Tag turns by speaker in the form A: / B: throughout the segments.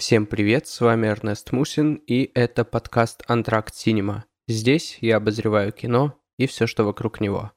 A: Всем привет, с вами Эрнест Мусин, и это подкаст «Антракт Синема». Здесь я обозреваю кино и все, что вокруг него.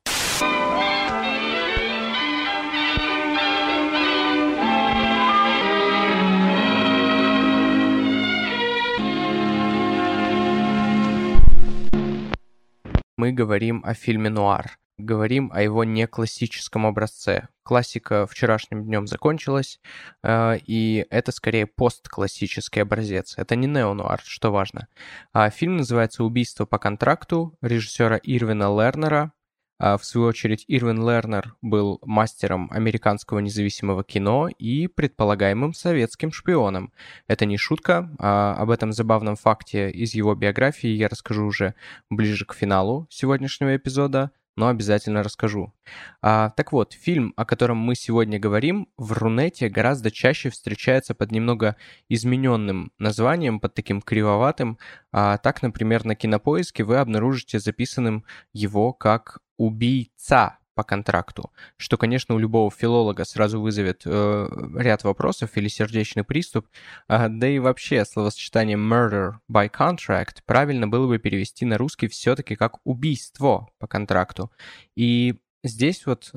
A: Мы говорим о фильме «Нуар», говорим о его неклассическом образце. Классика вчерашним днем закончилась, э, и это скорее постклассический образец. Это не неонуар, что важно. А фильм называется «Убийство по контракту» режиссера Ирвина Лернера. А, в свою очередь, Ирвин Лернер был мастером американского независимого кино и предполагаемым советским шпионом. Это не шутка, а об этом забавном факте из его биографии я расскажу уже ближе к финалу сегодняшнего эпизода – но обязательно расскажу. А, так вот, фильм, о котором мы сегодня говорим, в Рунете гораздо чаще встречается под немного измененным названием, под таким кривоватым. А, так, например, на Кинопоиске вы обнаружите записанным его как «Убийца», по контракту, что, конечно, у любого филолога сразу вызовет э, ряд вопросов или сердечный приступ, э, да и вообще словосочетание murder by contract правильно было бы перевести на русский все-таки как убийство по контракту. И Здесь вот,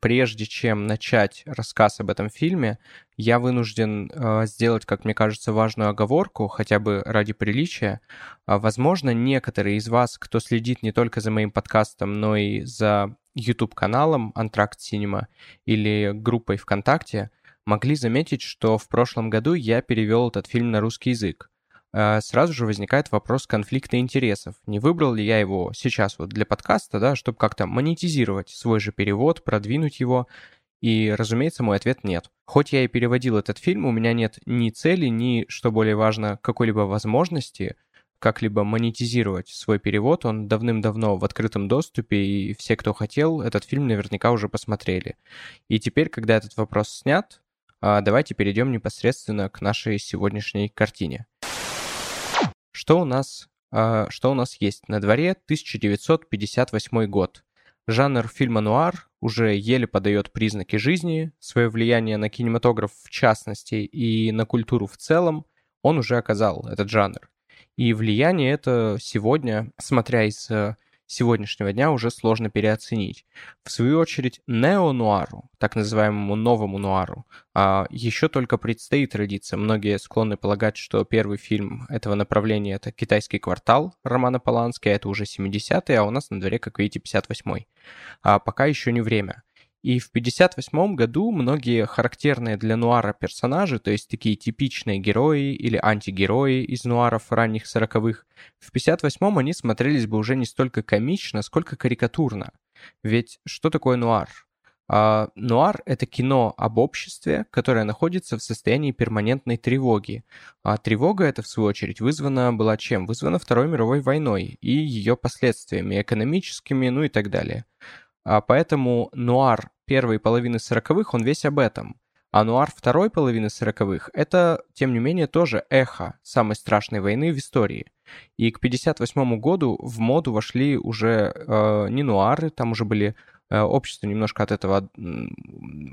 A: прежде чем начать рассказ об этом фильме, я вынужден э, сделать, как мне кажется, важную оговорку, хотя бы ради приличия. А, возможно, некоторые из вас, кто следит не только за моим подкастом, но и за YouTube-каналом Антракт Cinema или группой ВКонтакте, могли заметить, что в прошлом году я перевел этот фильм на русский язык. Э, сразу же возникает вопрос конфликта интересов. Не выбрал ли я его сейчас вот для подкаста, да, чтобы как-то монетизировать свой же перевод, продвинуть его? И, разумеется, мой ответ нет. Хоть я и переводил этот фильм, у меня нет ни цели, ни, что более важно, какой-либо возможности как-либо монетизировать свой перевод. Он давным-давно в открытом доступе, и все, кто хотел, этот фильм наверняка уже посмотрели. И теперь, когда этот вопрос снят, а, давайте перейдем непосредственно к нашей сегодняшней картине. Что у нас, э, что у нас есть? На дворе 1958 год. Жанр фильма нуар уже еле подает признаки жизни, свое влияние на кинематограф в частности и на культуру в целом он уже оказал, этот жанр. И влияние это сегодня, смотря из э, сегодняшнего дня уже сложно переоценить. В свою очередь, неонуару, так называемому новому нуару, а, еще только предстоит родиться. Многие склонны полагать, что первый фильм этого направления это «Китайский квартал» Романа Полански, а это уже 70-е, а у нас на дворе, как видите, 58-й. А пока еще не время. И в 1958 году многие характерные для нуара персонажи, то есть такие типичные герои или антигерои из нуаров ранних 40-х, в 1958 они смотрелись бы уже не столько комично, сколько карикатурно. Ведь что такое нуар? А, нуар — это кино об обществе, которое находится в состоянии перманентной тревоги. А тревога эта, в свою очередь, вызвана была чем? Вызвана Второй мировой войной и ее последствиями экономическими, ну и так далее. А поэтому нуар первой половины сороковых, он весь об этом. А нуар второй половины сороковых – это, тем не менее, тоже эхо самой страшной войны в истории. И к 58 году в моду вошли уже э, не нуары, там уже были общество немножко от этого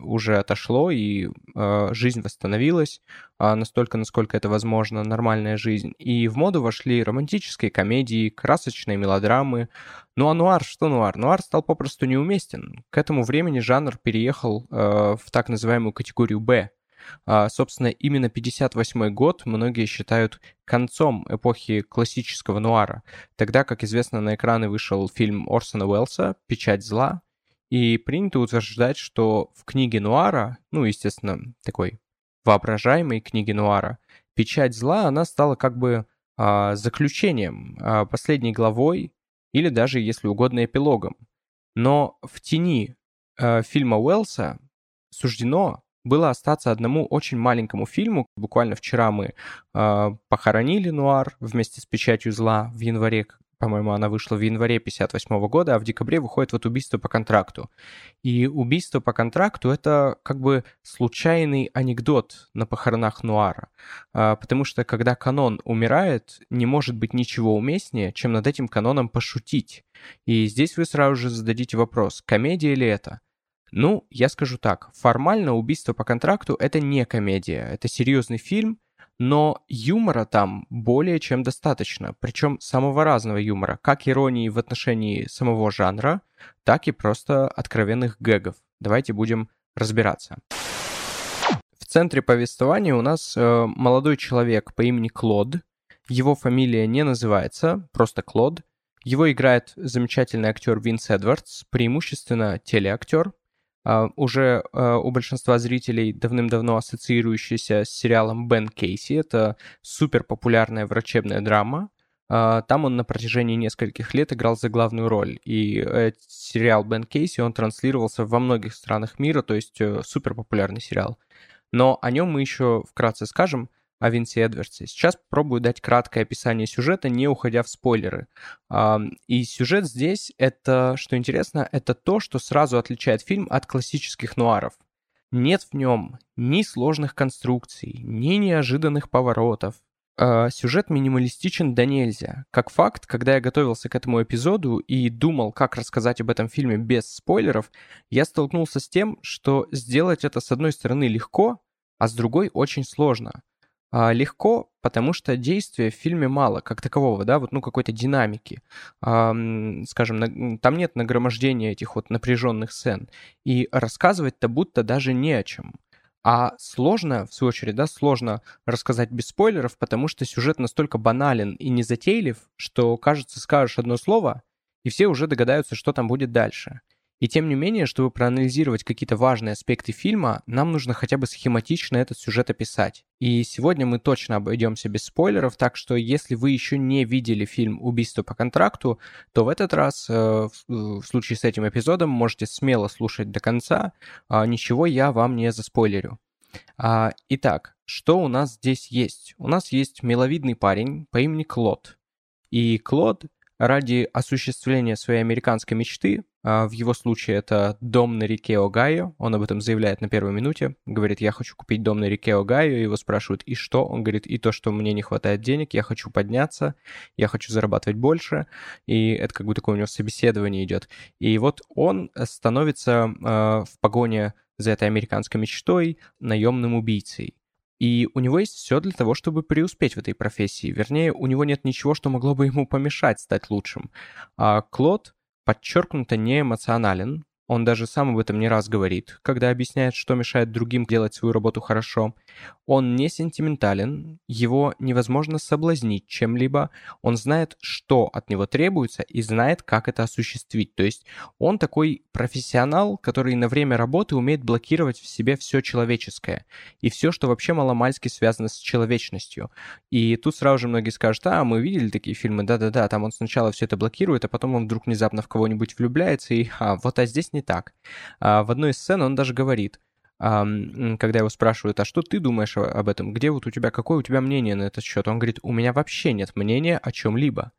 A: уже отошло, и э, жизнь восстановилась а, настолько, насколько это возможно, нормальная жизнь. И в моду вошли романтические комедии, красочные мелодрамы. Ну а нуар, что нуар? Нуар стал попросту неуместен. К этому времени жанр переехал э, в так называемую категорию «Б», а, собственно, именно 58 год многие считают концом эпохи классического нуара, тогда, как известно, на экраны вышел фильм Орсона Уэллса «Печать зла», и принято утверждать, что в книге Нуара, ну, естественно, такой воображаемой книге Нуара, печать зла, она стала как бы а, заключением, а, последней главой или даже, если угодно, эпилогом. Но в тени а, фильма Уэллса суждено было остаться одному очень маленькому фильму. Буквально вчера мы э, похоронили Нуар вместе с «Печатью зла» в январе, по-моему, она вышла в январе 58 года, а в декабре выходит вот «Убийство по контракту». И «Убийство по контракту» — это как бы случайный анекдот на похоронах Нуара. А, потому что когда канон умирает, не может быть ничего уместнее, чем над этим каноном пошутить. И здесь вы сразу же зададите вопрос, комедия ли это? Ну, я скажу так, формально «Убийство по контракту» — это не комедия, это серьезный фильм, но юмора там более чем достаточно, причем самого разного юмора, как иронии в отношении самого жанра, так и просто откровенных гэгов. Давайте будем разбираться. В центре повествования у нас э, молодой человек по имени Клод. Его фамилия не называется, просто Клод. Его играет замечательный актер Винс Эдвардс, преимущественно телеактер, уже uh, у большинства зрителей давным-давно ассоциирующийся с сериалом Бен Кейси. Это супер популярная врачебная драма. Uh, там он на протяжении нескольких лет играл за главную роль. И э, сериал Бен Кейси, он транслировался во многих странах мира, то есть э, супер популярный сериал. Но о нем мы еще вкратце скажем о Винсе Эдвардсе. Сейчас попробую дать краткое описание сюжета, не уходя в спойлеры. И сюжет здесь, это, что интересно, это то, что сразу отличает фильм от классических нуаров. Нет в нем ни сложных конструкций, ни неожиданных поворотов. А, сюжет минималистичен до нельзя. Как факт, когда я готовился к этому эпизоду и думал, как рассказать об этом фильме без спойлеров, я столкнулся с тем, что сделать это с одной стороны легко, а с другой очень сложно. А, легко, потому что действия в фильме мало, как такового, да, вот, ну, какой-то динамики. А, скажем, там нет нагромождения этих вот напряженных сцен. И рассказывать-то будто даже не о чем. А сложно, в свою очередь, да, сложно рассказать без спойлеров, потому что сюжет настолько банален и незатейлив, что, кажется, скажешь одно слово, и все уже догадаются, что там будет дальше. И тем не менее, чтобы проанализировать какие-то важные аспекты фильма, нам нужно хотя бы схематично этот сюжет описать. И сегодня мы точно обойдемся без спойлеров, так что если вы еще не видели фильм «Убийство по контракту», то в этот раз, э, в случае с этим эпизодом, можете смело слушать до конца, а ничего я вам не заспойлерю. А, итак, что у нас здесь есть? У нас есть миловидный парень по имени Клод. И Клод ради осуществления своей американской мечты а, в его случае это дом на реке Огайо. Он об этом заявляет на первой минуте. Говорит, я хочу купить дом на реке Огайо. Его спрашивают, и что? Он говорит, и то, что мне не хватает денег, я хочу подняться, я хочу зарабатывать больше. И это как бы такое у него собеседование идет. И вот он становится э, в погоне за этой американской мечтой наемным убийцей. И у него есть все для того, чтобы преуспеть в этой профессии. Вернее, у него нет ничего, что могло бы ему помешать стать лучшим. А Клод подчеркнуто не эмоционален, он даже сам об этом не раз говорит, когда объясняет, что мешает другим делать свою работу хорошо. Он не сентиментален, его невозможно соблазнить чем-либо, он знает, что от него требуется и знает, как это осуществить. То есть он такой профессионал, который на время работы умеет блокировать в себе все человеческое и все, что вообще маломальски связано с человечностью. И тут сразу же многие скажут, а, мы видели такие фильмы, да-да-да, там он сначала все это блокирует, а потом он вдруг внезапно в кого-нибудь влюбляется, и а, вот а здесь не так. А, в одной из сцен он даже говорит, когда его спрашивают, а что ты думаешь об этом, где вот у тебя, какое у тебя мнение на этот счет, он говорит, у меня вообще нет мнения о чем-либо.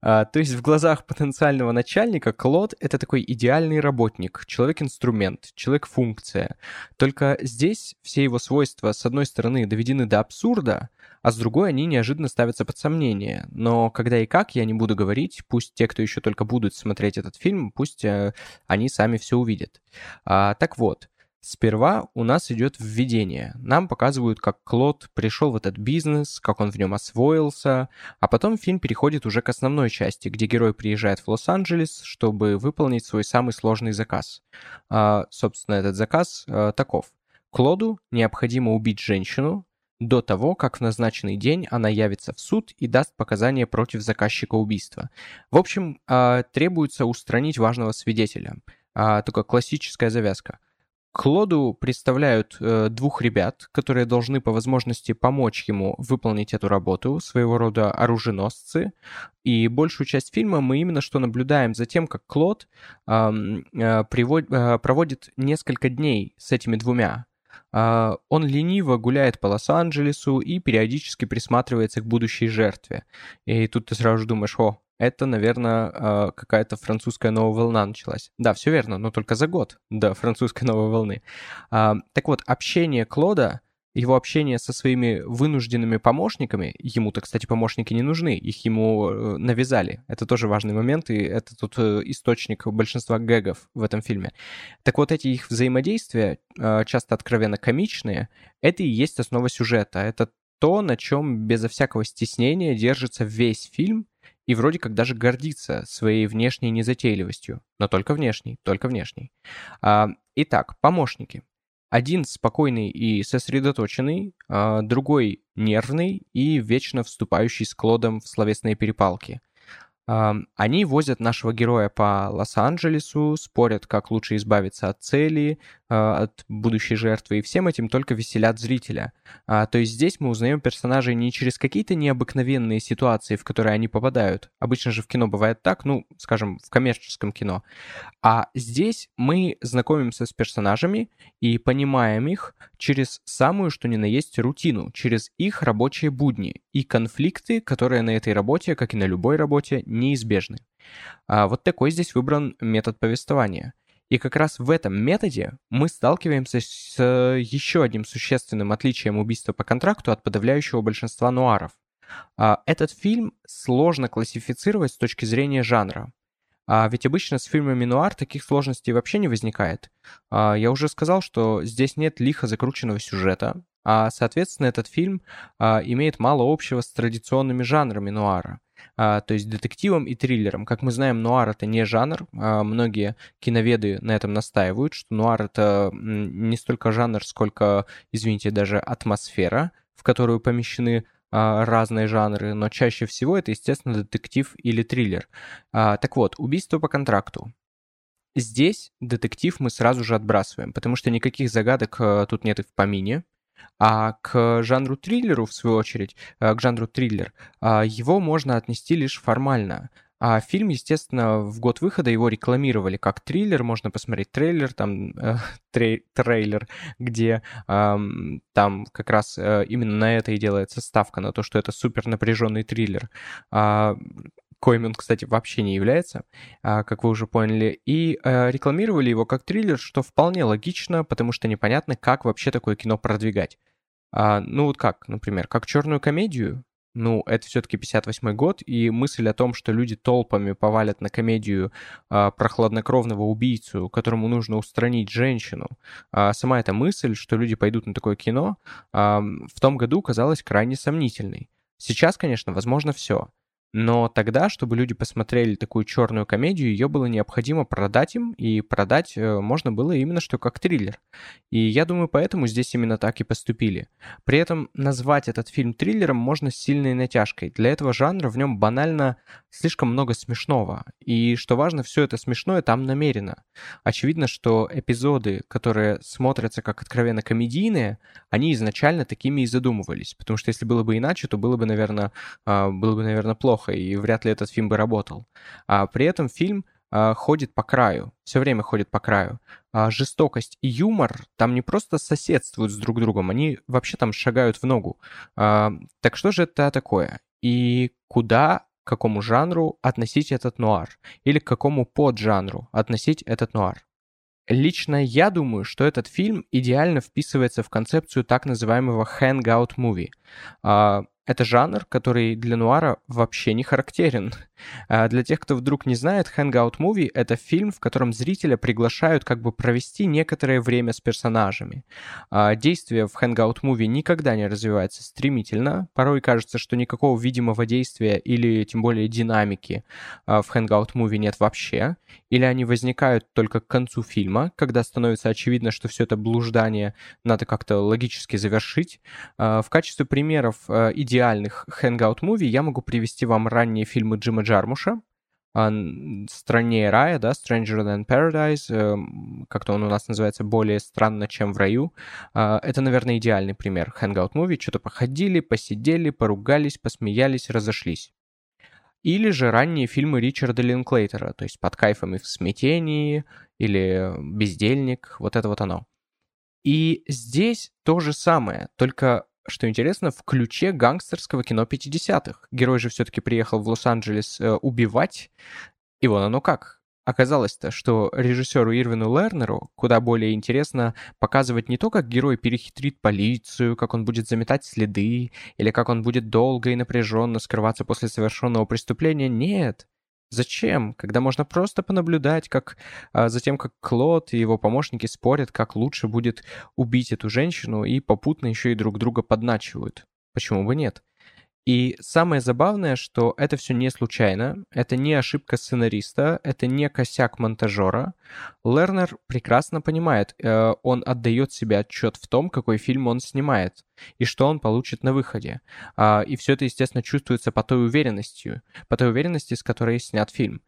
A: А, то есть в глазах потенциального начальника Клод — это такой идеальный работник, человек-инструмент, человек-функция. Только здесь все его свойства, с одной стороны, доведены до абсурда, а с другой они неожиданно ставятся под сомнение. Но когда и как, я не буду говорить, пусть те, кто еще только будут смотреть этот фильм, пусть э, они сами все увидят. А, так вот, Сперва у нас идет введение. Нам показывают, как Клод пришел в этот бизнес, как он в нем освоился, а потом фильм переходит уже к основной части, где герой приезжает в Лос-Анджелес, чтобы выполнить свой самый сложный заказ. А, собственно, этот заказ а, таков. Клоду необходимо убить женщину до того, как в назначенный день она явится в суд и даст показания против заказчика убийства. В общем, а, требуется устранить важного свидетеля. А, только классическая завязка – Клоду представляют э, двух ребят, которые должны по возможности помочь ему выполнить эту работу, своего рода оруженосцы. И большую часть фильма мы именно что наблюдаем за тем, как Клод э, э, привод, э, проводит несколько дней с этими двумя. Uh, он лениво гуляет по Лос-Анджелесу и периодически присматривается к будущей жертве. И тут ты сразу думаешь, о, это, наверное, а, какая-то французская новая волна началась. Да, все верно, но только за год до французской новой волны. А, так вот, общение Клода, его общение со своими вынужденными помощниками, ему-то, кстати, помощники не нужны, их ему э, навязали. Это тоже важный момент, и это тут э, источник большинства гэгов в этом фильме. Так вот, эти их взаимодействия, а, часто откровенно комичные, это и есть основа сюжета. Это то, на чем безо всякого стеснения держится весь фильм, и вроде как даже гордится своей внешней незатейливостью. Но только внешней, только внешней. А, итак, помощники. Один спокойный и сосредоточенный, а другой нервный и вечно вступающий с Клодом в словесные перепалки. Они возят нашего героя по Лос-Анджелесу, спорят, как лучше избавиться от цели, а, от будущей жертвы, и всем этим только веселят зрителя. А, то есть здесь мы узнаем персонажей не через какие-то необыкновенные ситуации, в которые они попадают. Обычно же в кино бывает так, ну, скажем, в коммерческом кино. А здесь мы знакомимся с персонажами и понимаем их через самую, что ни на есть, рутину, через их рабочие будни и конфликты, которые на этой работе, как и на любой работе, неизбежны. А вот такой здесь выбран метод повествования. И как раз в этом методе мы сталкиваемся с э, еще одним существенным отличием убийства по контракту от подавляющего большинства нуаров. А, этот фильм сложно классифицировать с точки зрения жанра. А ведь обычно с фильмами нуар таких сложностей вообще не возникает. А, я уже сказал, что здесь нет лихо закрученного сюжета, а, соответственно, этот фильм имеет мало общего с традиционными жанрами нуара а, то есть детективом и триллером. Как мы знаем, нуар это не жанр. А, многие киноведы на этом настаивают, что нуар это не столько жанр, сколько, извините, даже атмосфера, в которую помещены а, разные жанры, но чаще всего это, естественно, детектив или триллер. А, так вот, убийство по контракту. Здесь детектив мы сразу же отбрасываем, потому что никаких загадок а, тут нет и в помине. А к жанру триллеру, в свою очередь, э, к жанру триллер, а, его можно отнести лишь формально. А фильм, естественно, в год выхода его рекламировали как триллер, можно посмотреть трейлер, там э, трей, трейлер, где э, там как раз э, именно на это и делается ставка, на то, что это супер напряженный триллер. Э, коим он, кстати, вообще не является, а, как вы уже поняли, и э, рекламировали его как триллер, что вполне логично, потому что непонятно, как вообще такое кино продвигать. А, ну вот как, например, как черную комедию, ну, это все-таки 58 год, и мысль о том, что люди толпами повалят на комедию э, про хладнокровного убийцу, которому нужно устранить женщину, э, сама эта мысль, что люди пойдут на такое кино, э, в том году казалась крайне сомнительной. Сейчас, конечно, возможно все. Но тогда, чтобы люди посмотрели такую черную комедию, ее было необходимо продать им, и продать э, можно было именно что как триллер. И я думаю, поэтому здесь именно так и поступили. При этом назвать этот фильм триллером можно с сильной натяжкой. Для этого жанра в нем банально слишком много смешного. И что важно, все это смешное там намерено. Очевидно, что эпизоды, которые смотрятся как откровенно комедийные, они изначально такими и задумывались. Потому что если было бы иначе, то было бы, наверное, а, было бы, наверное, плохо плохо, и вряд ли этот фильм бы работал. А при этом фильм а, ходит по краю, все время ходит по краю. А жестокость и юмор там не просто соседствуют с друг другом, они вообще там шагают в ногу. А, так что же это такое? И куда, к какому жанру относить этот нуар? Или к какому поджанру относить этот нуар? Лично я думаю, что этот фильм идеально вписывается в концепцию так называемого hangout movie. Это жанр, который для нуара вообще не характерен. А для тех, кто вдруг не знает, Hangout Movie — это фильм, в котором зрителя приглашают как бы провести некоторое время с персонажами. А действие в Hangout Movie никогда не развивается стремительно. Порой кажется, что никакого видимого действия или тем более динамики а, в Hangout Movie нет вообще. Или они возникают только к концу фильма, когда становится очевидно, что все это блуждание надо как-то логически завершить. В качестве примеров идеальных Hangout Movie я могу привести вам ранние фильмы Джима Джармуша, «Стране рая», да, «Stranger Than Paradise», эм, как-то он у нас называется «Более странно, чем в раю». А, это, наверное, идеальный пример hangout movie. Что-то походили, посидели, поругались, посмеялись, разошлись. Или же ранние фильмы Ричарда Линклейтера, то есть «Под кайфом и в смятении» или «Бездельник», вот это вот оно. И здесь то же самое, только что интересно, в ключе гангстерского кино 50-х. Герой же все-таки приехал в Лос-Анджелес э, убивать. И вон оно как. Оказалось-то, что режиссеру Ирвину Лернеру куда более интересно показывать не то, как герой перехитрит полицию, как он будет заметать следы, или как он будет долго и напряженно скрываться после совершенного преступления. Нет. Зачем, когда можно просто понаблюдать, как а, за тем, как Клод и его помощники спорят, как лучше будет убить эту женщину, и попутно еще и друг друга подначивают. Почему бы нет? И самое забавное, что это все не случайно, это не ошибка сценариста, это не косяк монтажера. Лернер прекрасно понимает, э, он отдает себе отчет в том, какой фильм он снимает и что он получит на выходе. А, и все это, естественно, чувствуется по той уверенностью, по той уверенности, с которой снят фильм.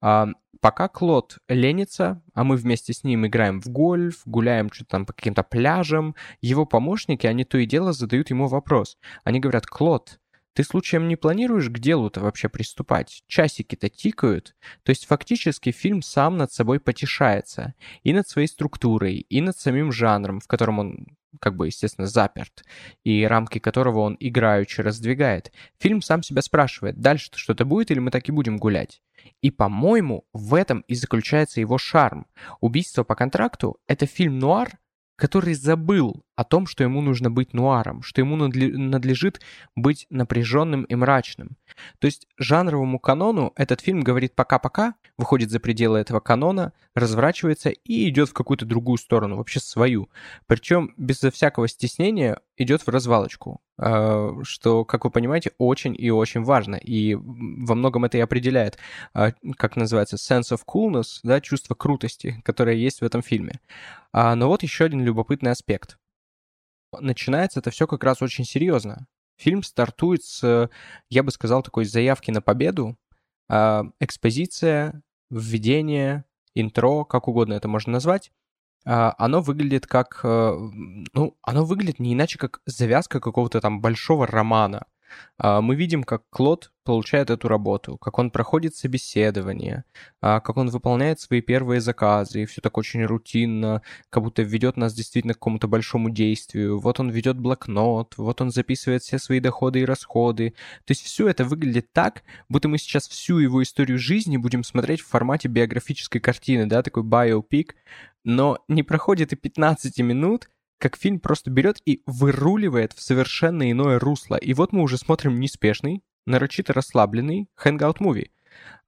A: А, пока Клод ленится, а мы вместе с ним играем в гольф, гуляем что-то там по каким-то пляжам, его помощники, они то и дело задают ему вопрос. Они говорят, Клод, ты случаем не планируешь к делу-то вообще приступать? Часики-то тикают. То есть фактически фильм сам над собой потешается. И над своей структурой, и над самим жанром, в котором он как бы, естественно, заперт, и рамки которого он играючи раздвигает. Фильм сам себя спрашивает, дальше-то что-то будет или мы так и будем гулять? И, по-моему, в этом и заключается его шарм. «Убийство по контракту» — это фильм-нуар, который забыл о том, что ему нужно быть нуаром, что ему надлежит быть напряженным и мрачным. То есть жанровому канону этот фильм говорит пока-пока, выходит за пределы этого канона, разворачивается и идет в какую-то другую сторону, вообще свою. Причем безо всякого стеснения идет в развалочку, а, что, как вы понимаете, очень и очень важно. И во многом это и определяет, а, как называется, sense of coolness, да, чувство крутости, которое есть в этом фильме. А, но вот еще один любопытный аспект начинается это все как раз очень серьезно. Фильм стартует с, я бы сказал, такой заявки на победу, э, экспозиция, введение, интро, как угодно это можно назвать. Э, оно выглядит как, э, ну, оно выглядит не иначе, как завязка какого-то там большого романа. А, мы видим, как Клод получает эту работу, как он проходит собеседование, а, как он выполняет свои первые заказы, и все так очень рутинно, как будто ведет нас действительно к какому-то большому действию. Вот он ведет блокнот, вот он записывает все свои доходы и расходы. То есть все это выглядит так, будто мы сейчас всю его историю жизни будем смотреть в формате биографической картины, да, такой биопик, но не проходит и 15 минут, как фильм просто берет и выруливает в совершенно иное русло. И вот мы уже смотрим неспешный, нарочито расслабленный hangout-муви,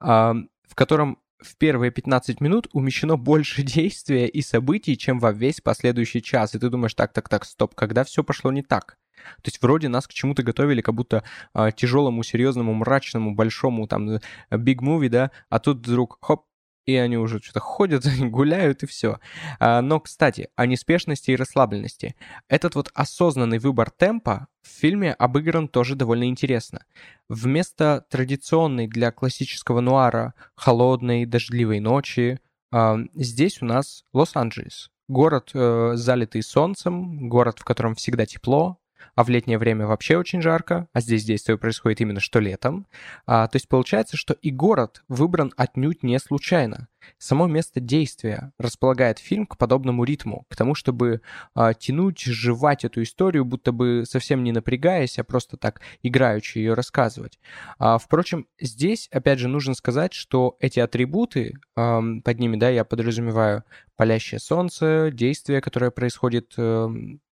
A: в котором в первые 15 минут умещено больше действия и событий, чем во весь последующий час. И ты думаешь, так, так, так, стоп, когда все пошло не так? То есть вроде нас к чему-то готовили, как будто э, тяжелому, серьезному, мрачному, большому, там, big movie, да, а тут вдруг, хоп, и они уже что-то ходят, гуляют и все. А, но, кстати, о неспешности и расслабленности. Этот вот осознанный выбор темпа в фильме обыгран тоже довольно интересно. Вместо традиционной для классического нуара холодной, дождливой ночи, а, здесь у нас Лос-Анджелес. Город, э, залитый солнцем, город, в котором всегда тепло, а в летнее время вообще очень жарко, а здесь действие происходит именно что летом. А, то есть получается, что и город выбран отнюдь не случайно. Само место действия располагает фильм к подобному ритму, к тому, чтобы а, тянуть, сживать эту историю, будто бы совсем не напрягаясь, а просто так играючи ее рассказывать. А, впрочем, здесь, опять же, нужно сказать, что эти атрибуты, а, под ними, да, я подразумеваю палящее солнце, действие, которое происходит а,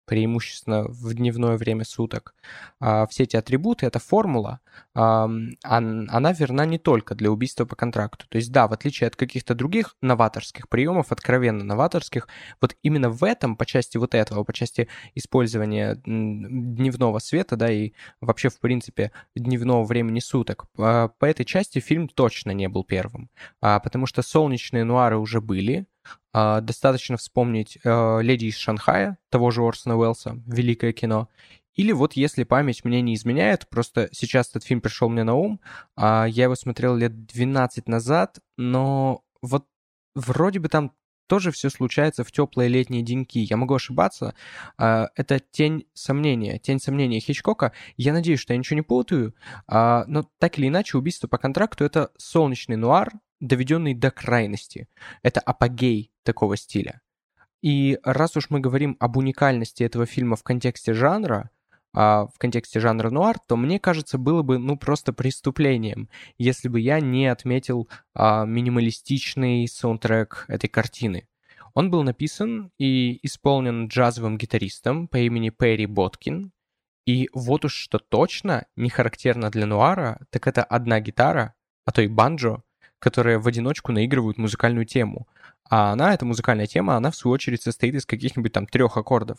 A: преимущественно в дневное время суток. А, все эти атрибуты, эта формула, а, она верна не только для убийства по контракту. То есть да, в отличие от каких-то других новаторских приемов, откровенно новаторских, вот именно в этом, по части вот этого, по части использования дневного света, да, и вообще, в принципе, дневного времени суток, а, по этой части фильм точно не был первым. Потому что солнечные нуары уже были, а, достаточно вспомнить э, «Леди из Шанхая» того же Орсона Уэллса, великое кино. Или вот если память мне не изменяет, просто сейчас этот фильм пришел мне на ум, а я его смотрел лет 12 назад, но вот вроде бы там тоже все случается в теплые летние деньки. Я могу ошибаться. А, это «Тень сомнения». «Тень сомнения» Хичкока. Я надеюсь, что я ничего не путаю, а, но так или иначе «Убийство по контракту» — это солнечный нуар, доведенный до крайности. Это апогей такого стиля. И раз уж мы говорим об уникальности этого фильма в контексте жанра, а, в контексте жанра нуар, то мне кажется, было бы ну просто преступлением, если бы я не отметил а, минималистичный саундтрек этой картины. Он был написан и исполнен джазовым гитаристом по имени Перри Боткин. И вот уж что точно не характерно для нуара, так это одна гитара, а то и банджо, которые в одиночку наигрывают музыкальную тему. А она, эта музыкальная тема, она в свою очередь состоит из каких-нибудь там трех аккордов.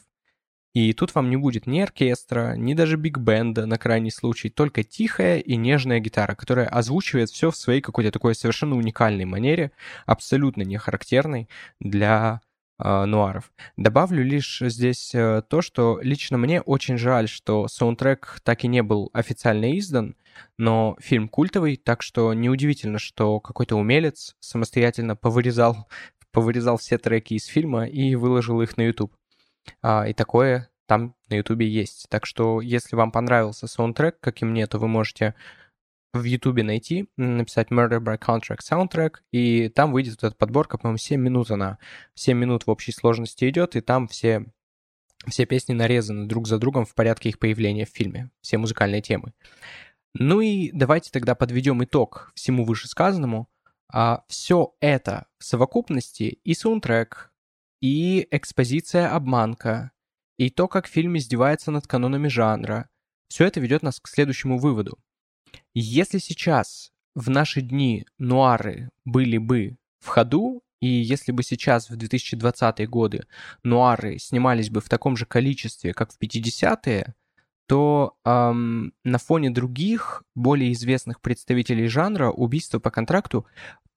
A: И тут вам не будет ни оркестра, ни даже биг-бенда на крайний случай, только тихая и нежная гитара, которая озвучивает все в своей какой-то такой совершенно уникальной манере, абсолютно не характерной для нуаров. Добавлю лишь здесь э, то, что лично мне очень жаль, что саундтрек так и не был официально издан, но фильм культовый, так что неудивительно, что какой-то умелец самостоятельно повырезал, повырезал все треки из фильма и выложил их на YouTube. А, и такое там на Ютубе есть. Так что, если вам понравился саундтрек, как и мне, то вы можете в Ютубе найти, написать Murder by Contract Soundtrack, и там выйдет вот эта подборка, по-моему, 7 минут она. 7 минут в общей сложности идет, и там все, все песни нарезаны друг за другом в порядке их появления в фильме, все музыкальные темы. Ну и давайте тогда подведем итог всему вышесказанному. А, все это в совокупности и саундтрек, и экспозиция обманка, и то, как фильм издевается над канонами жанра, все это ведет нас к следующему выводу. Если сейчас в наши дни нуары были бы в ходу, и если бы сейчас, в 2020-е годы, нуары снимались бы в таком же количестве, как в 50-е, то эм, на фоне других, более известных представителей жанра, убийство по контракту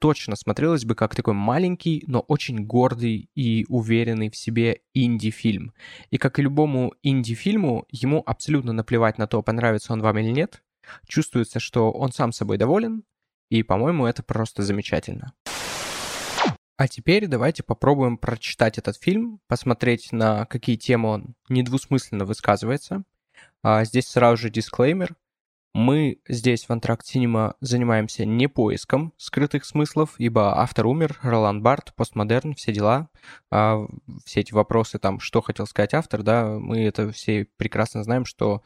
A: точно смотрелось бы как такой маленький, но очень гордый и уверенный в себе инди-фильм. И как и любому инди-фильму, ему абсолютно наплевать на то, понравится он вам или нет. Чувствуется, что он сам собой доволен, и, по-моему, это просто замечательно. А теперь давайте попробуем прочитать этот фильм, посмотреть, на какие темы он недвусмысленно высказывается. А здесь сразу же дисклеймер. Мы здесь в Антракт Синема занимаемся не поиском скрытых смыслов, ибо автор умер, Ролан Барт, постмодерн, все дела, а, все эти вопросы там, что хотел сказать автор, да, мы это все прекрасно знаем, что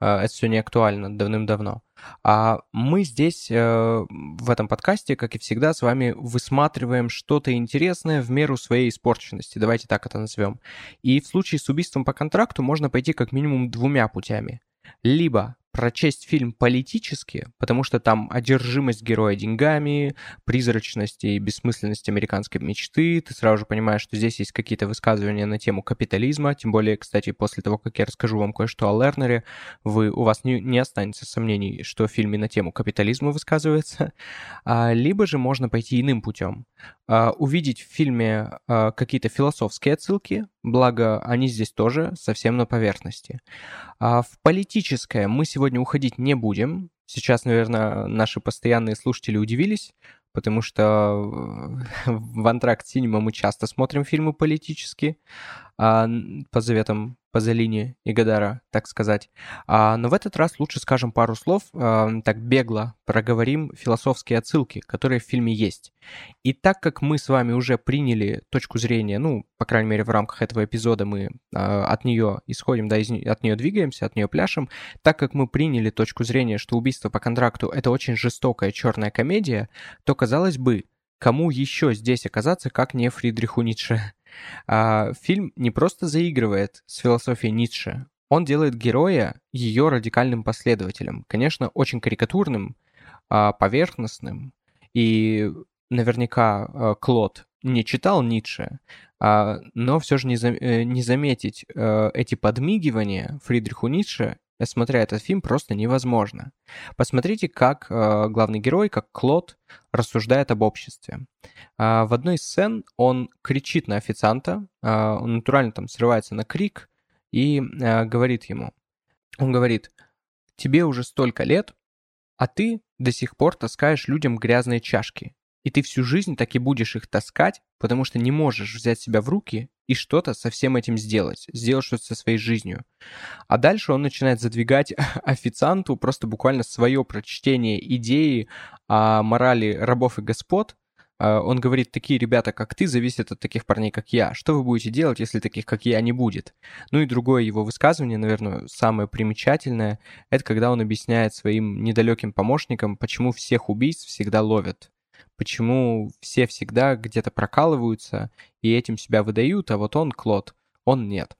A: а, это все не актуально давным-давно. А мы здесь э, в этом подкасте, как и всегда, с вами высматриваем что-то интересное в меру своей испорченности, давайте так это назовем. И в случае с убийством по контракту можно пойти как минимум двумя путями. Либо прочесть фильм политически, потому что там одержимость героя деньгами, призрачность и бессмысленность американской мечты. Ты сразу же понимаешь, что здесь есть какие-то высказывания на тему капитализма. Тем более, кстати, после того, как я расскажу вам кое-что о Лернере, вы, у вас не, не останется сомнений, что в фильме на тему капитализма высказывается. А, либо же можно пойти иным путем. А, увидеть в фильме а, какие-то философские отсылки, благо они здесь тоже совсем на поверхности. А в политическое мы сегодня уходить не будем. Сейчас, наверное, наши постоянные слушатели удивились, потому что в Антракт Синема мы часто смотрим фильмы политические а, по заветам Пазолини и Гадара, так сказать. А, но в этот раз лучше скажем пару слов, а, так бегло проговорим философские отсылки, которые в фильме есть. И так как мы с вами уже приняли точку зрения, ну, по крайней мере, в рамках этого эпизода мы а, от нее исходим, да, из, от нее двигаемся, от нее пляшем, так как мы приняли точку зрения, что убийство по контракту это очень жестокая черная комедия, то, казалось бы, кому еще здесь оказаться, как не Фридриху Ницше? А, фильм не просто заигрывает с философией Ницше, он делает героя ее радикальным последователем. Конечно, очень карикатурным, а, поверхностным. И наверняка а, Клод не читал Ницше, а, но все же не, э, заметить э, эти подмигивания Фридриху Ницше смотря этот фильм, просто невозможно. Посмотрите, как э, главный герой, как Клод, рассуждает об обществе. Э, в одной из сцен он кричит на официанта, э, он натурально там срывается на крик и э, говорит ему, он говорит, тебе уже столько лет, а ты до сих пор таскаешь людям грязные чашки. И ты всю жизнь так и будешь их таскать, потому что не можешь взять себя в руки и что-то со всем этим сделать, сделать что-то со своей жизнью. А дальше он начинает задвигать официанту просто буквально свое прочтение идеи о морали рабов и господ. А, он говорит, такие ребята, как ты, зависят от таких парней, как я. Что вы будете делать, если таких, как я, не будет? Ну и другое его высказывание, наверное, самое примечательное, это когда он объясняет своим недалеким помощникам, почему всех убийств всегда ловят почему все всегда где-то прокалываются и этим себя выдают, а вот он, Клод, он нет.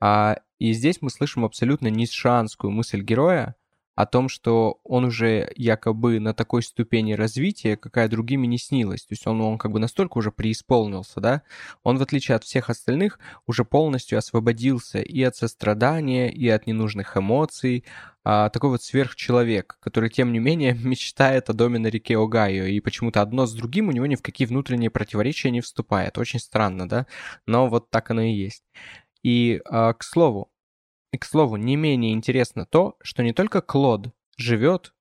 A: А, и здесь мы слышим абсолютно нишанскую мысль героя о том, что он уже якобы на такой ступени развития, какая другими не снилась. То есть он, он как бы настолько уже преисполнился, да? Он, в отличие от всех остальных, уже полностью освободился и от сострадания, и от ненужных эмоций, а, такой вот сверхчеловек, который, тем не менее, мечтает о доме на реке Огайо, и почему-то одно с другим у него ни в какие внутренние противоречия не вступает. Очень странно, да? Но вот так оно и есть. И, а, к слову, и, к слову, не менее интересно то, что не только Клод живет,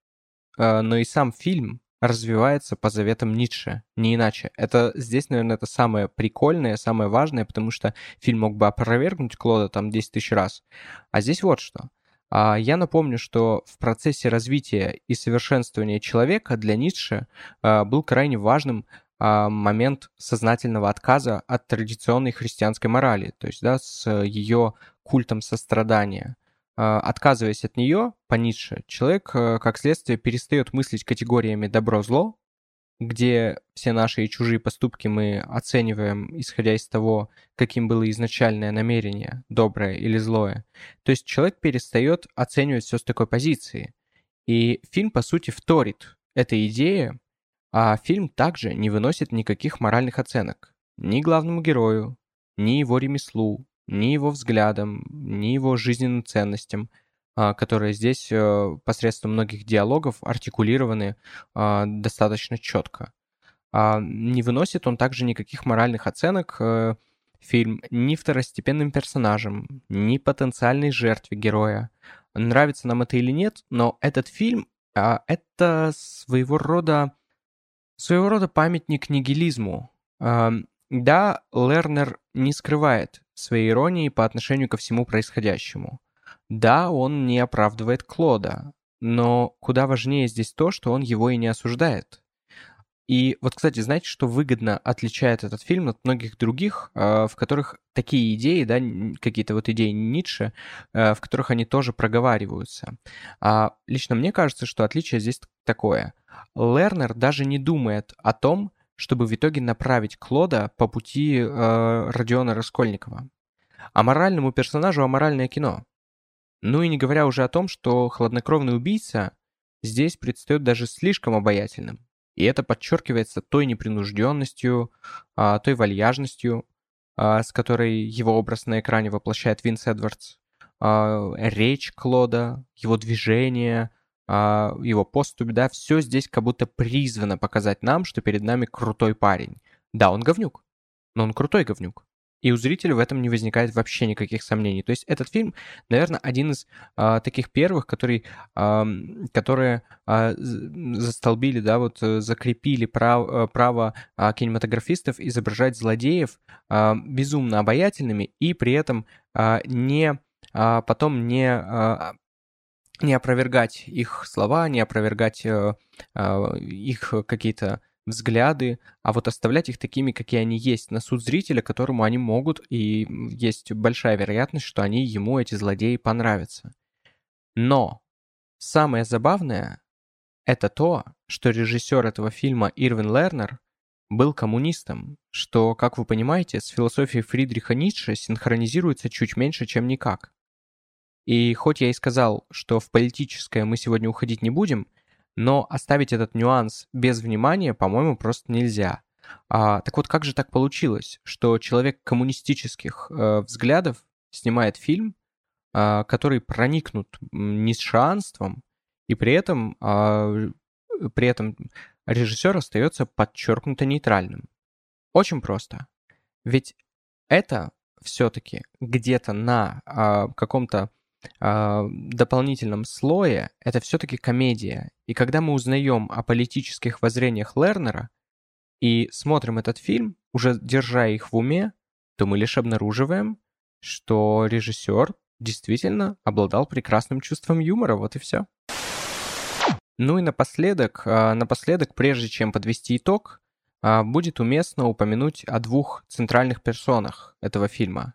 A: а, но и сам фильм развивается по заветам Ницше, не иначе. Это здесь, наверное, это самое прикольное, самое важное, потому что фильм мог бы опровергнуть Клода там 10 тысяч раз. А здесь вот что. А я напомню, что в процессе развития и совершенствования человека для Ницше а, был крайне важным момент сознательного отказа от традиционной христианской морали, то есть да, с ее культом сострадания. Отказываясь от нее, по Ницше, человек, как следствие, перестает мыслить категориями добро-зло, где все наши и чужие поступки мы оцениваем, исходя из того, каким было изначальное намерение, доброе или злое. То есть человек перестает оценивать все с такой позиции. И фильм, по сути, вторит этой идее, а фильм также не выносит никаких моральных оценок ни главному герою, ни его ремеслу, ни его взглядам, ни его жизненным ценностям – а, которые здесь э, посредством многих диалогов артикулированы а, достаточно четко. А, не выносит он также никаких моральных оценок э, фильм ни второстепенным персонажам, ни потенциальной жертве героя. Нравится нам это или нет, но этот фильм — это своего рода своего рода памятник нигилизму. Да, Лернер не скрывает своей иронии по отношению ко всему происходящему. Да, он не оправдывает Клода, но куда важнее здесь то, что он его и не осуждает. И вот, кстати, знаете, что выгодно отличает этот фильм от многих других, а, в которых такие идеи, да, какие-то вот идеи Ницше, а, в которых они тоже проговариваются. А лично мне кажется, что отличие здесь такое. Лернер даже не думает о том, чтобы в итоге направить Клода по пути э, Родиона Раскольникова. А моральному персонажу аморальное кино. Ну и не говоря уже о том, что хладнокровный убийца здесь предстает даже слишком обаятельным. И это подчеркивается той непринужденностью, а, той вальяжностью, а, с которой его образ на экране воплощает Винс Эдвардс. А, речь Клода, его движение, его поступь, да, все здесь как будто призвано показать нам, что перед нами крутой парень. Да, он говнюк, но он крутой говнюк. И у зрителя в этом не возникает вообще никаких сомнений. То есть этот фильм, наверное, один из а, таких первых, который, а, которые а, застолбили, да, вот э, закрепили прав, э, право а, кинематографистов изображать злодеев а, безумно обаятельными и при этом а, не а, потом не а, не опровергать их слова, не опровергать э, э, их какие-то взгляды, а вот оставлять их такими, какие они есть, на суд зрителя, которому они могут, и есть большая вероятность, что они ему, эти злодеи, понравятся. Но самое забавное — это то, что режиссер этого фильма Ирвин Лернер был коммунистом, что, как вы понимаете, с философией Фридриха Ницше синхронизируется чуть меньше, чем никак. И хоть я и сказал, что в политическое мы сегодня уходить не будем — но оставить этот нюанс без внимания, по-моему, просто нельзя. А, так вот, как же так получилось, что человек коммунистических э, взглядов снимает фильм, э, который проникнут низшанством, и при этом, э, при этом режиссер остается подчеркнуто нейтральным? Очень просто. Ведь это все-таки где-то на э, каком-то дополнительном слое это все-таки комедия. И когда мы узнаем о политических воззрениях Лернера и смотрим этот фильм, уже держа их в уме, то мы лишь обнаруживаем, что режиссер действительно обладал прекрасным чувством юмора, вот и все. Ну и напоследок, напоследок, прежде чем подвести итог, будет уместно упомянуть о двух центральных персонах этого фильма.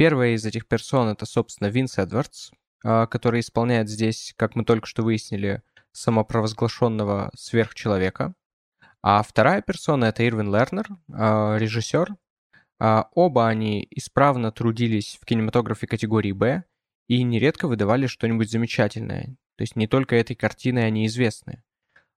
A: Первая из этих персон это, собственно, Винс Эдвардс, а, который исполняет здесь, как мы только что выяснили, самопровозглашенного сверхчеловека. А вторая персона это Ирвин Лернер, а, режиссер. А, оба они исправно трудились в кинематографе категории «Б» и нередко выдавали что-нибудь замечательное. То есть не только этой картиной они известны.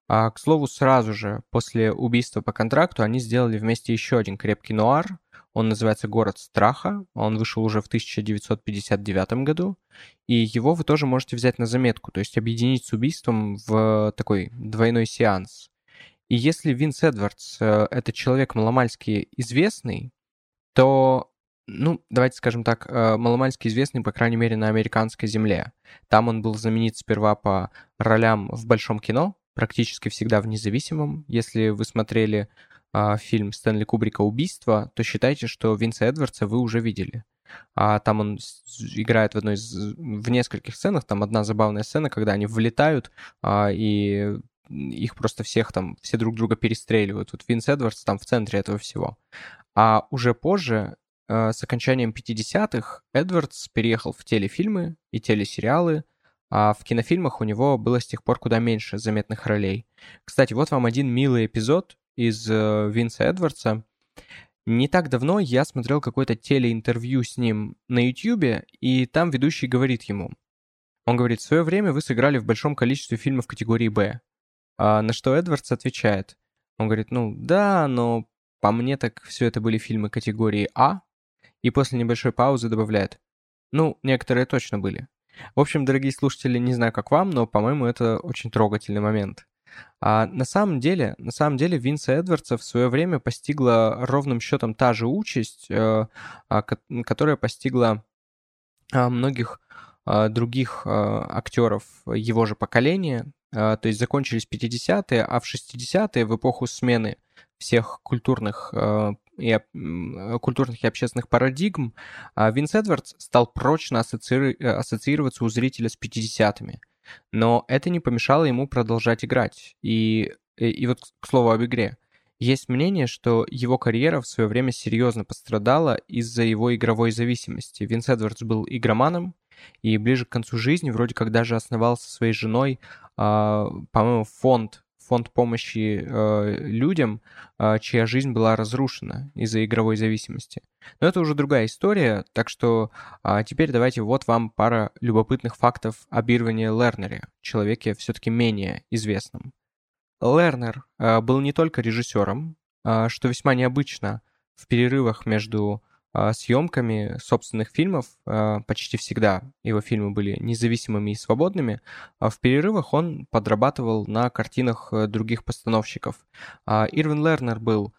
A: К слову, сразу же после убийства по контракту они сделали вместе еще один крепкий нуар. Он называется «Город страха». Он вышел уже в 1959 году. И его вы тоже можете взять на заметку, то есть объединить с убийством в такой двойной сеанс. И если Винс Эдвардс э, — это человек маломальски известный, то, ну, давайте скажем так, э, маломальски известный, по крайней мере, на американской земле. Там он был знаменит сперва по ролям в большом кино, практически всегда в независимом. Если вы смотрели э, фильм Стэнли Кубрика «Убийство», то считайте, что Винса Эдвардса вы уже видели. А там он играет в одной из в нескольких сценах. Там одна забавная сцена, когда они влетают а, и их просто всех там, все друг друга перестреливают. Вот Винс Эдвардс там в центре этого всего. А уже позже, э, с окончанием 50-х, Эдвардс переехал в телефильмы и телесериалы, а в кинофильмах у него было с тех пор куда меньше заметных ролей. Кстати, вот вам один милый эпизод из э, Винса Эдвардса. Не так давно я смотрел какое-то телеинтервью с ним на YouTube, и там ведущий говорит ему. Он говорит, в свое время вы сыграли в большом количестве фильмов категории «Б». А на что Эдвардс отвечает. Он говорит, ну да, но по мне так все это были фильмы категории А. И после небольшой паузы добавляет, ну, некоторые точно были. В общем, дорогие слушатели, не знаю, как вам, но, по-моему, это очень трогательный момент. А на самом деле, на самом деле Винса Эдвардса в свое время постигла ровным счетом та же участь, э, а, которая постигла а, многих а, других актеров его же поколения, то есть закончились 50-е, а в 60-е, в эпоху смены всех культурных и, культурных и общественных парадигм, Винс Эдвардс стал прочно ассоци... ассоциироваться у зрителя с 50-ми. Но это не помешало ему продолжать играть. И, и, и вот к слову об игре. Есть мнение, что его карьера в свое время серьезно пострадала из-за его игровой зависимости. Винс Эдвардс был игроманом, и ближе к концу жизни вроде как даже основал со своей женой, э, по-моему, фонд, фонд помощи э, людям, э, чья жизнь была разрушена из-за игровой зависимости. Но это уже другая история, так что э, теперь давайте вот вам пара любопытных фактов об Ирвине Лернере, человеке все-таки менее известном. Лернер э, был не только режиссером, э, что весьма необычно в перерывах между съемками собственных фильмов, а, почти всегда его фильмы были независимыми и свободными, а в перерывах он подрабатывал на картинах э, других постановщиков. Ирвин Лернер был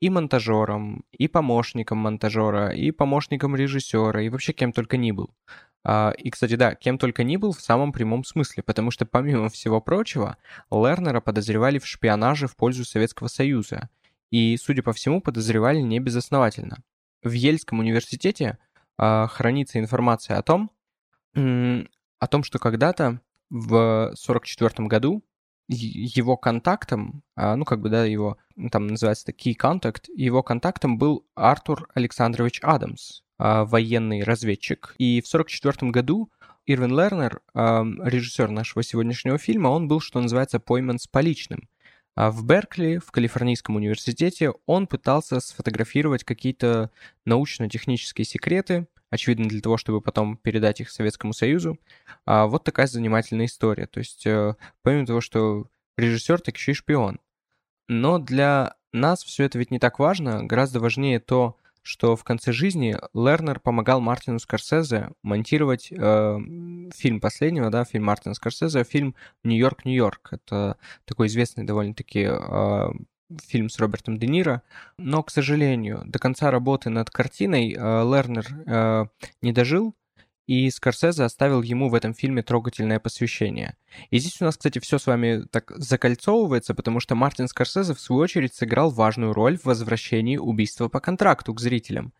A: и монтажером, и помощником монтажера, и помощником режиссера, и вообще кем только ни был. И, кстати, да, кем только ни был в самом прямом смысле, потому что, помимо всего прочего, Лернера подозревали в шпионаже в пользу Советского Союза. И, судя по всему, подозревали не безосновательно в Ельском университете э, хранится информация о том, о том, что когда-то в 1944 году его контактом, э, ну как бы, да, его, там называется это key contact, его контактом был Артур Александрович Адамс, э, военный разведчик. И в 1944 году Ирвин Лернер, режиссер нашего сегодняшнего фильма, он был, что называется, пойман с поличным. А в Беркли, в Калифорнийском университете, он пытался сфотографировать какие-то научно-технические секреты, очевидно для того, чтобы потом передать их Советскому Союзу. А вот такая занимательная история. То есть, э, помимо того, что режиссер, так еще и шпион. Но для нас все это ведь не так важно. Гораздо важнее то, что в конце жизни Лернер помогал Мартину Скорсезе монтировать э, фильм последнего, да, фильм Мартина Скорсезе, фильм «Нью-Йорк, Нью-Йорк». Это такой известный довольно-таки э, фильм с Робертом Де Ниро. Но, к сожалению, до конца работы над картиной э, Лернер э, не дожил, и Скорсезе оставил ему в этом фильме трогательное посвящение. И здесь у нас, кстати, все с вами так закольцовывается, потому что Мартин Скорсезе, в свою очередь, сыграл важную роль в возвращении убийства по контракту к зрителям.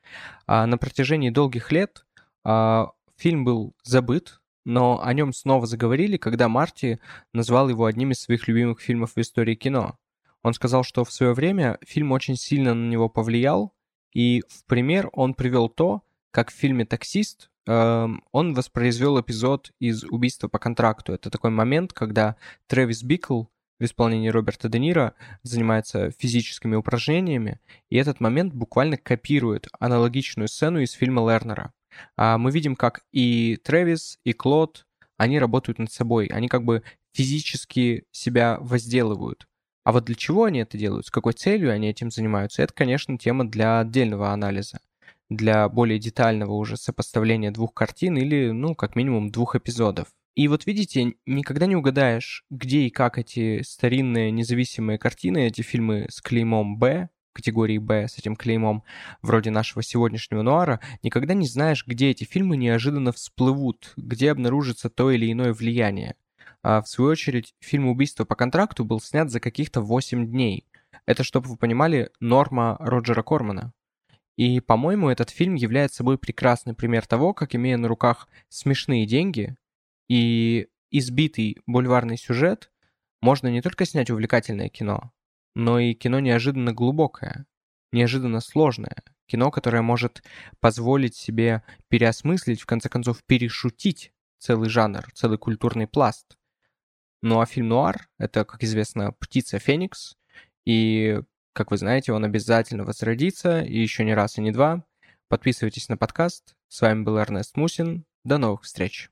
A: А на протяжении долгих лет а, фильм был забыт, но о нем снова заговорили, когда Марти назвал его одним из своих любимых фильмов в истории кино. Он сказал, что в свое время фильм очень сильно на него повлиял, и в пример он привел то, как в фильме «Таксист» он воспроизвел эпизод из «Убийства по контракту». Это такой момент, когда Трэвис Бикл в исполнении Роберта Де Ниро занимается физическими упражнениями, и этот момент буквально копирует аналогичную сцену из фильма Лернера. А мы видим, как и Трэвис, и Клод они работают над собой, они как бы физически себя возделывают. А вот для чего они это делают, с какой целью они этим занимаются, это, конечно, тема для отдельного анализа, для более детального уже сопоставления двух картин или, ну, как минимум, двух эпизодов. И вот видите, никогда не угадаешь, где и как эти старинные независимые картины, эти фильмы с клеймом «Б», категории «Б» с этим клеймом, вроде нашего сегодняшнего нуара, никогда не знаешь, где эти фильмы неожиданно всплывут, где обнаружится то или иное влияние. А в свою очередь, фильм «Убийство по контракту» был снят за каких-то 8 дней. Это, чтобы вы понимали, норма Роджера Кормана. И, по-моему, этот фильм является собой прекрасный пример того, как, имея на руках смешные деньги, и избитый бульварный сюжет можно не только снять увлекательное кино, но и кино неожиданно глубокое, неожиданно сложное. Кино, которое может позволить себе переосмыслить, в конце концов, перешутить целый жанр, целый культурный пласт. Ну а фильм «Нуар» — это, как известно, «Птица Феникс», и, как вы знаете, он обязательно возродится, и еще не раз, и не два. Подписывайтесь на подкаст. С вами был Эрнест Мусин. До новых встреч.